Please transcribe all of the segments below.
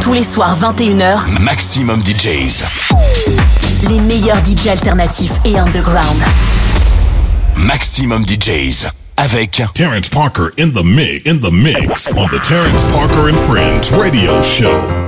Tous les soirs 21h, Maximum DJs. les meilleurs DJ alternatifs et underground. Maximum DJs. Avec Terrence Parker in the mix, in the mix on the Terrence Parker and Friends radio show.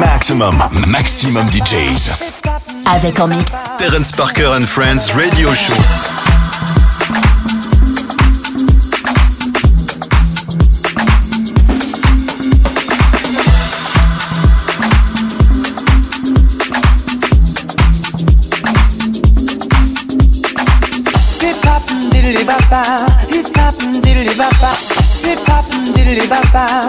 Maximum, maximum DJs. Avec en mix. Terence Parker and Friends Radio Show. Diddly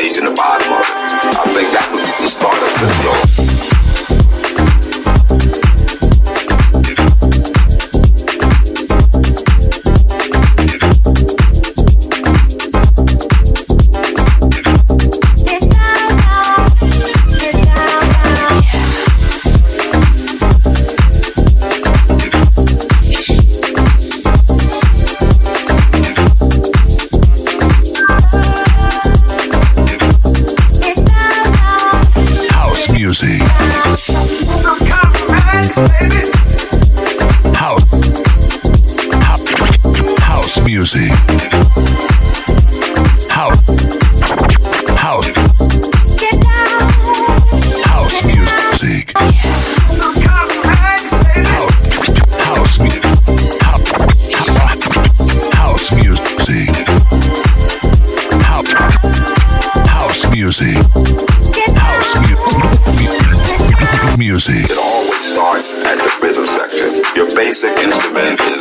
is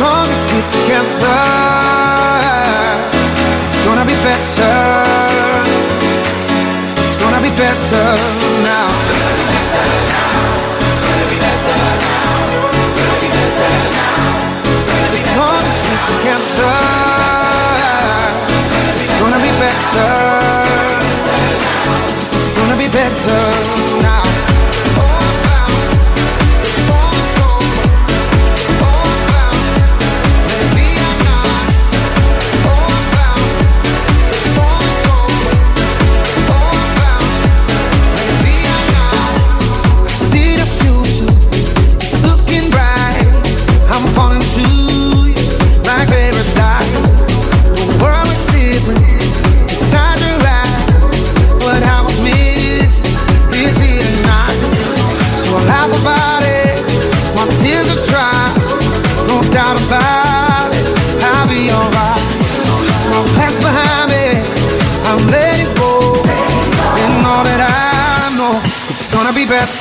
long as we're together, it's gonna be better. It's gonna be better now.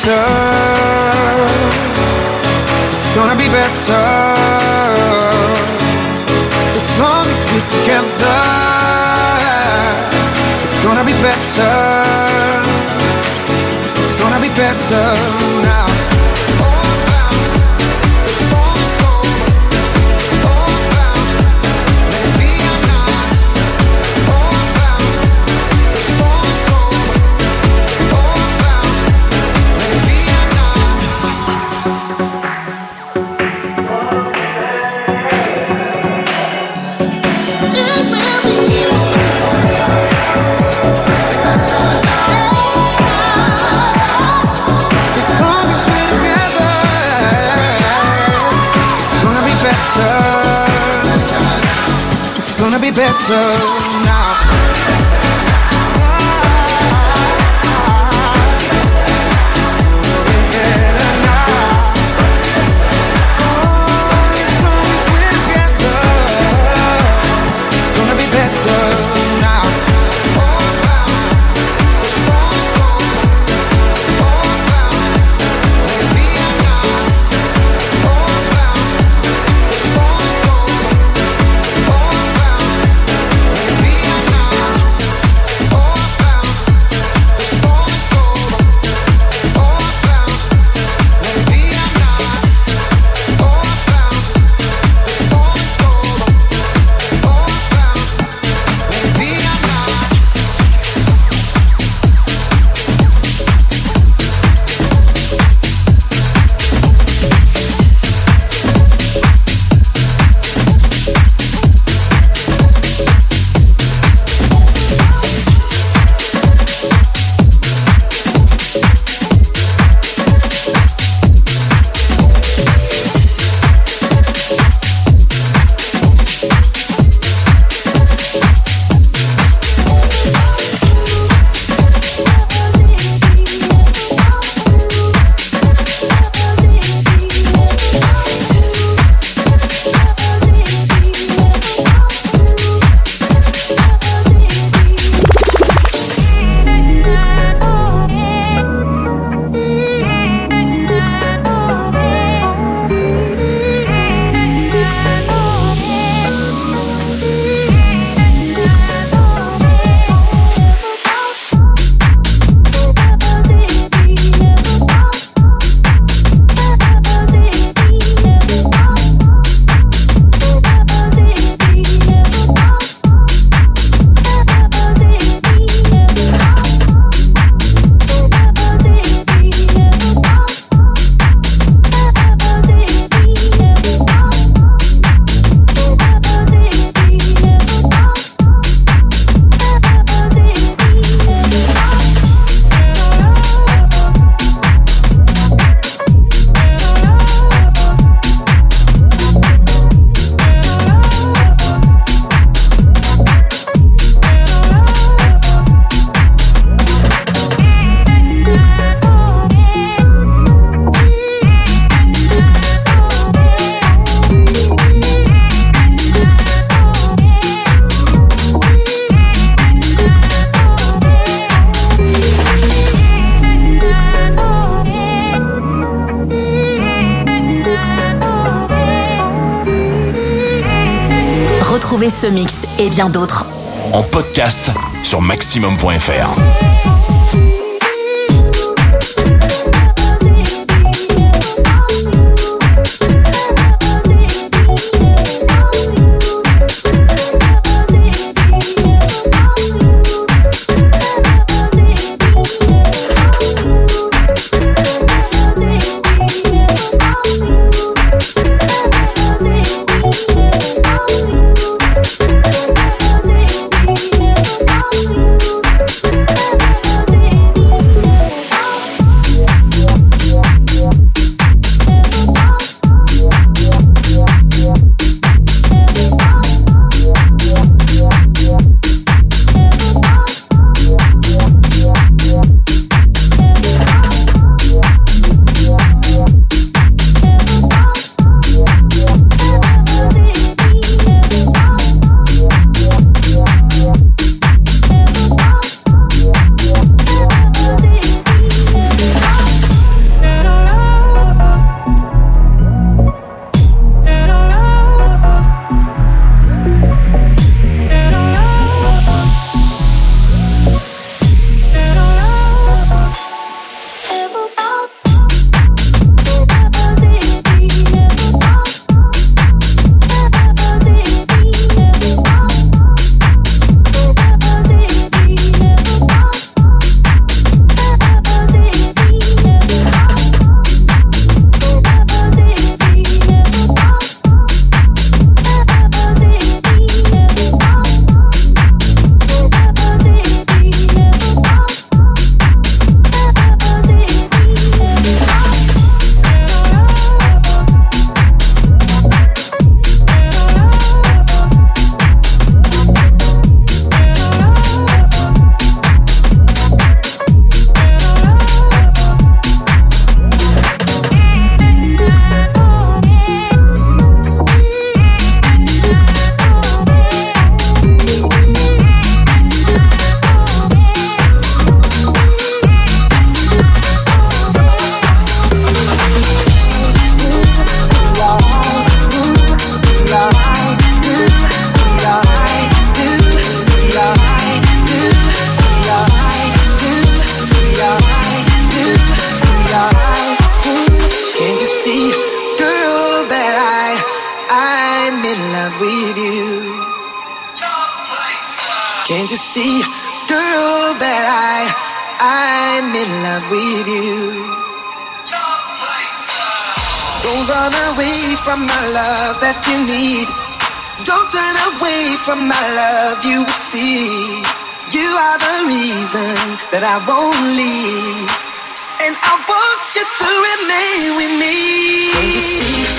better. It's gonna be better. As long as we're together, it's gonna be better. It's gonna be better now. So. maximum.fr. that you need. Don't turn away from my love, you will see. You are the reason that I won't leave. And I want you to remain with me.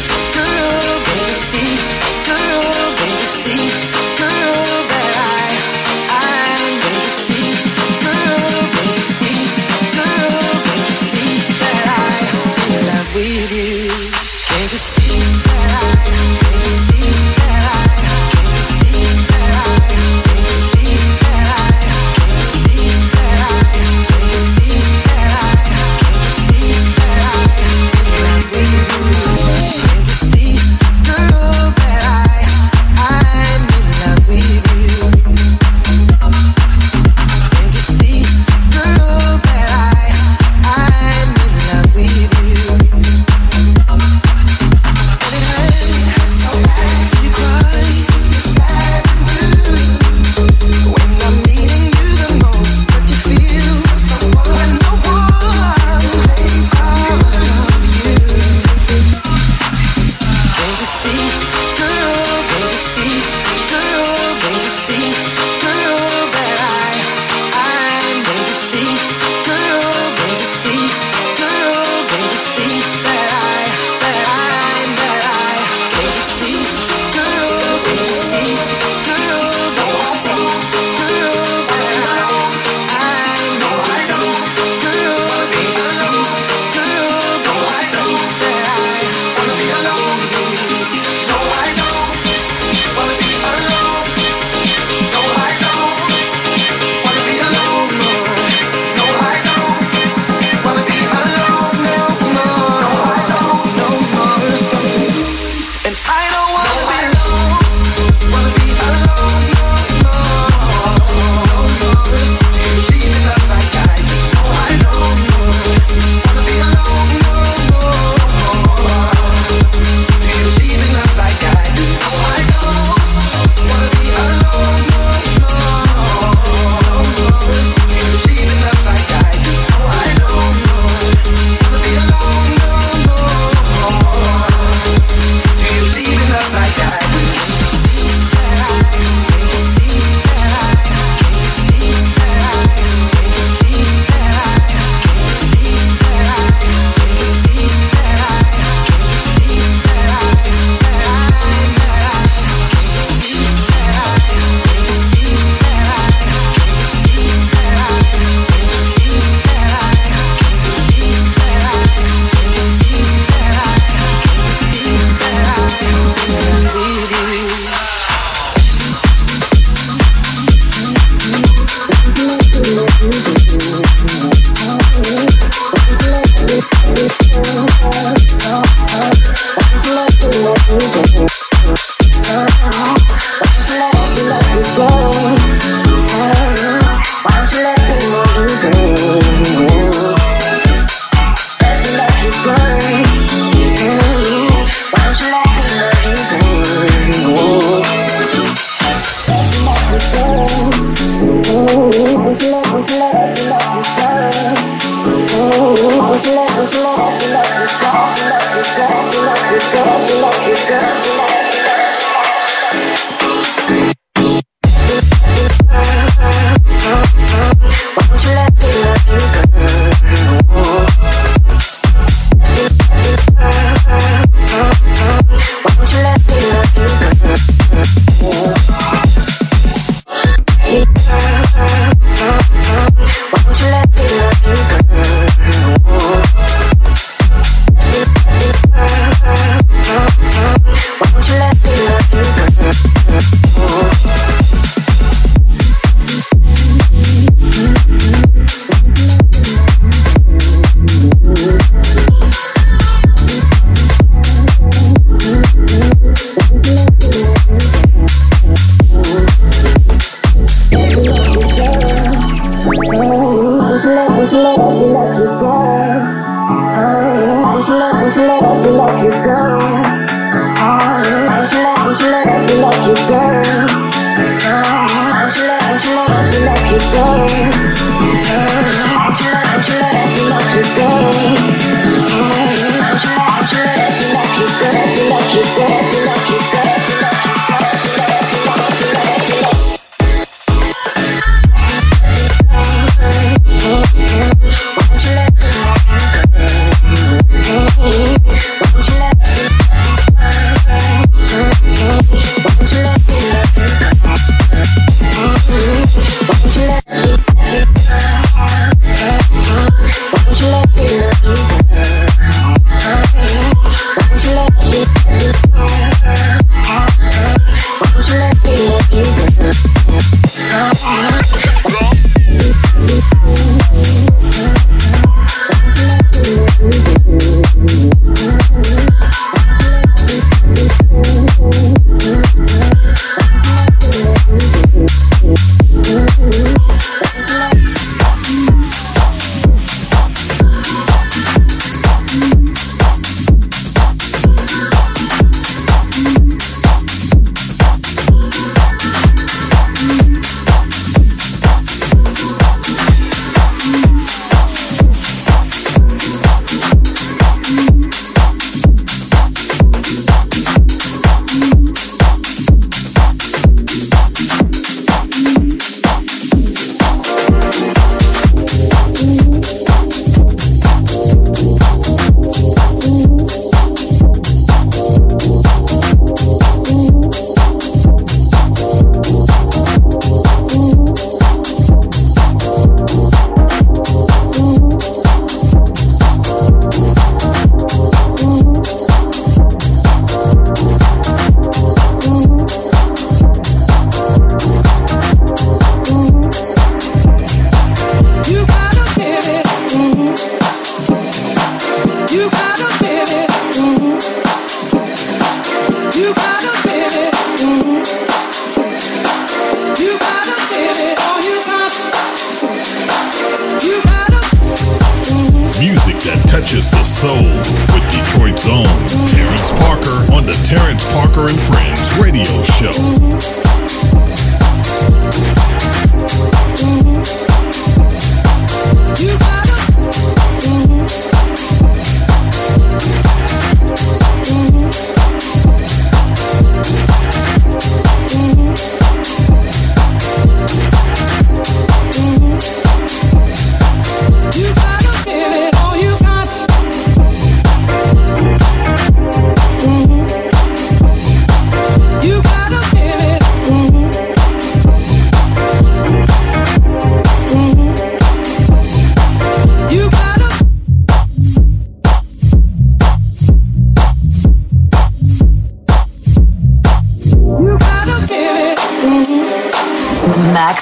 soul with Detroit's own Terrence Parker on the Terrence Parker and Friends radio show.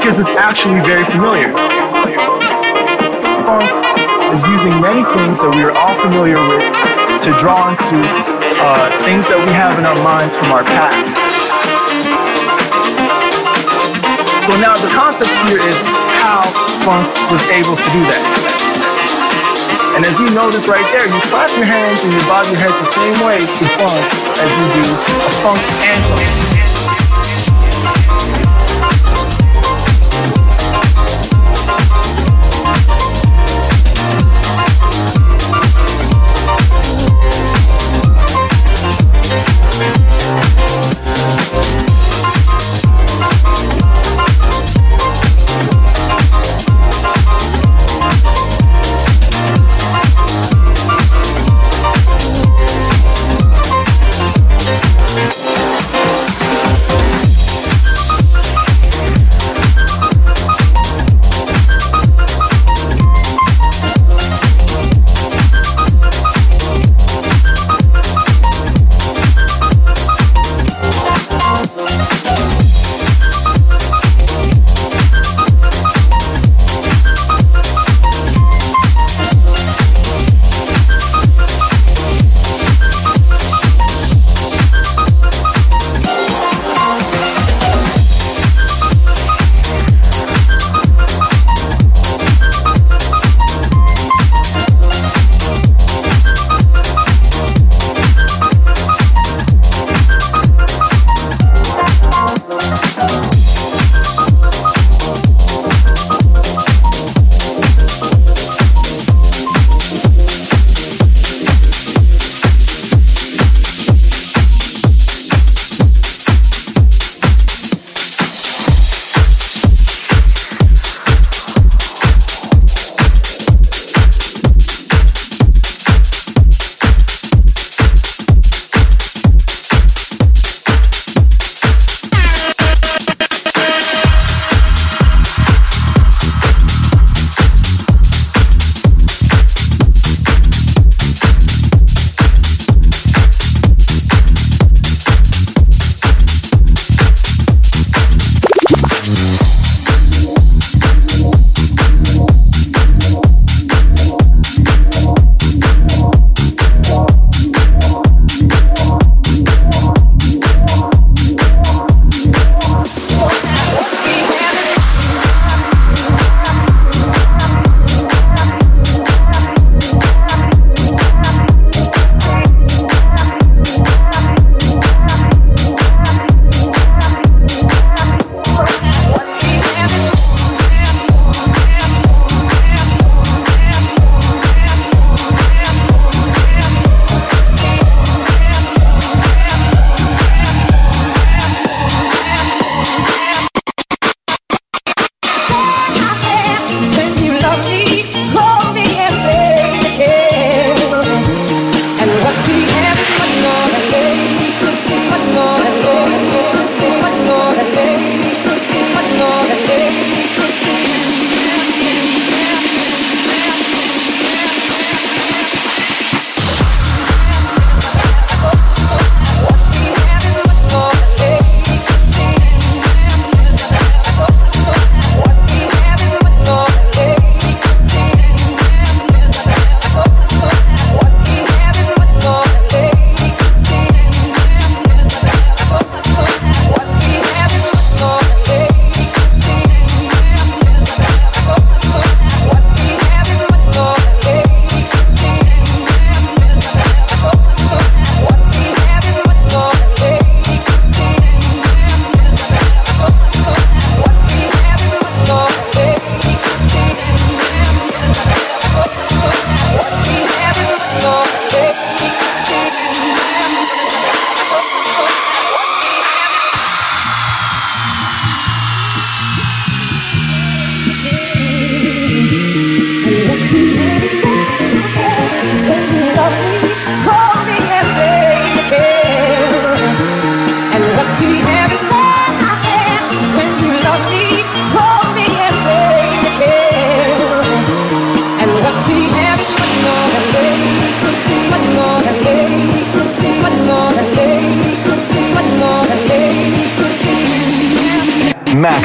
because it's actually very familiar. Funk is using many things that we are all familiar with to draw into uh, things that we have in our minds from our past. So now the concept here is how funk was able to do that. And as you notice right there, you clap your hands and you bob your heads the same way to funk as you do a funk anthem.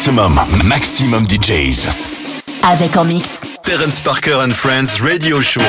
Maximum, maximum DJs. Avec en mix. Terence Parker and Friends Radio Show.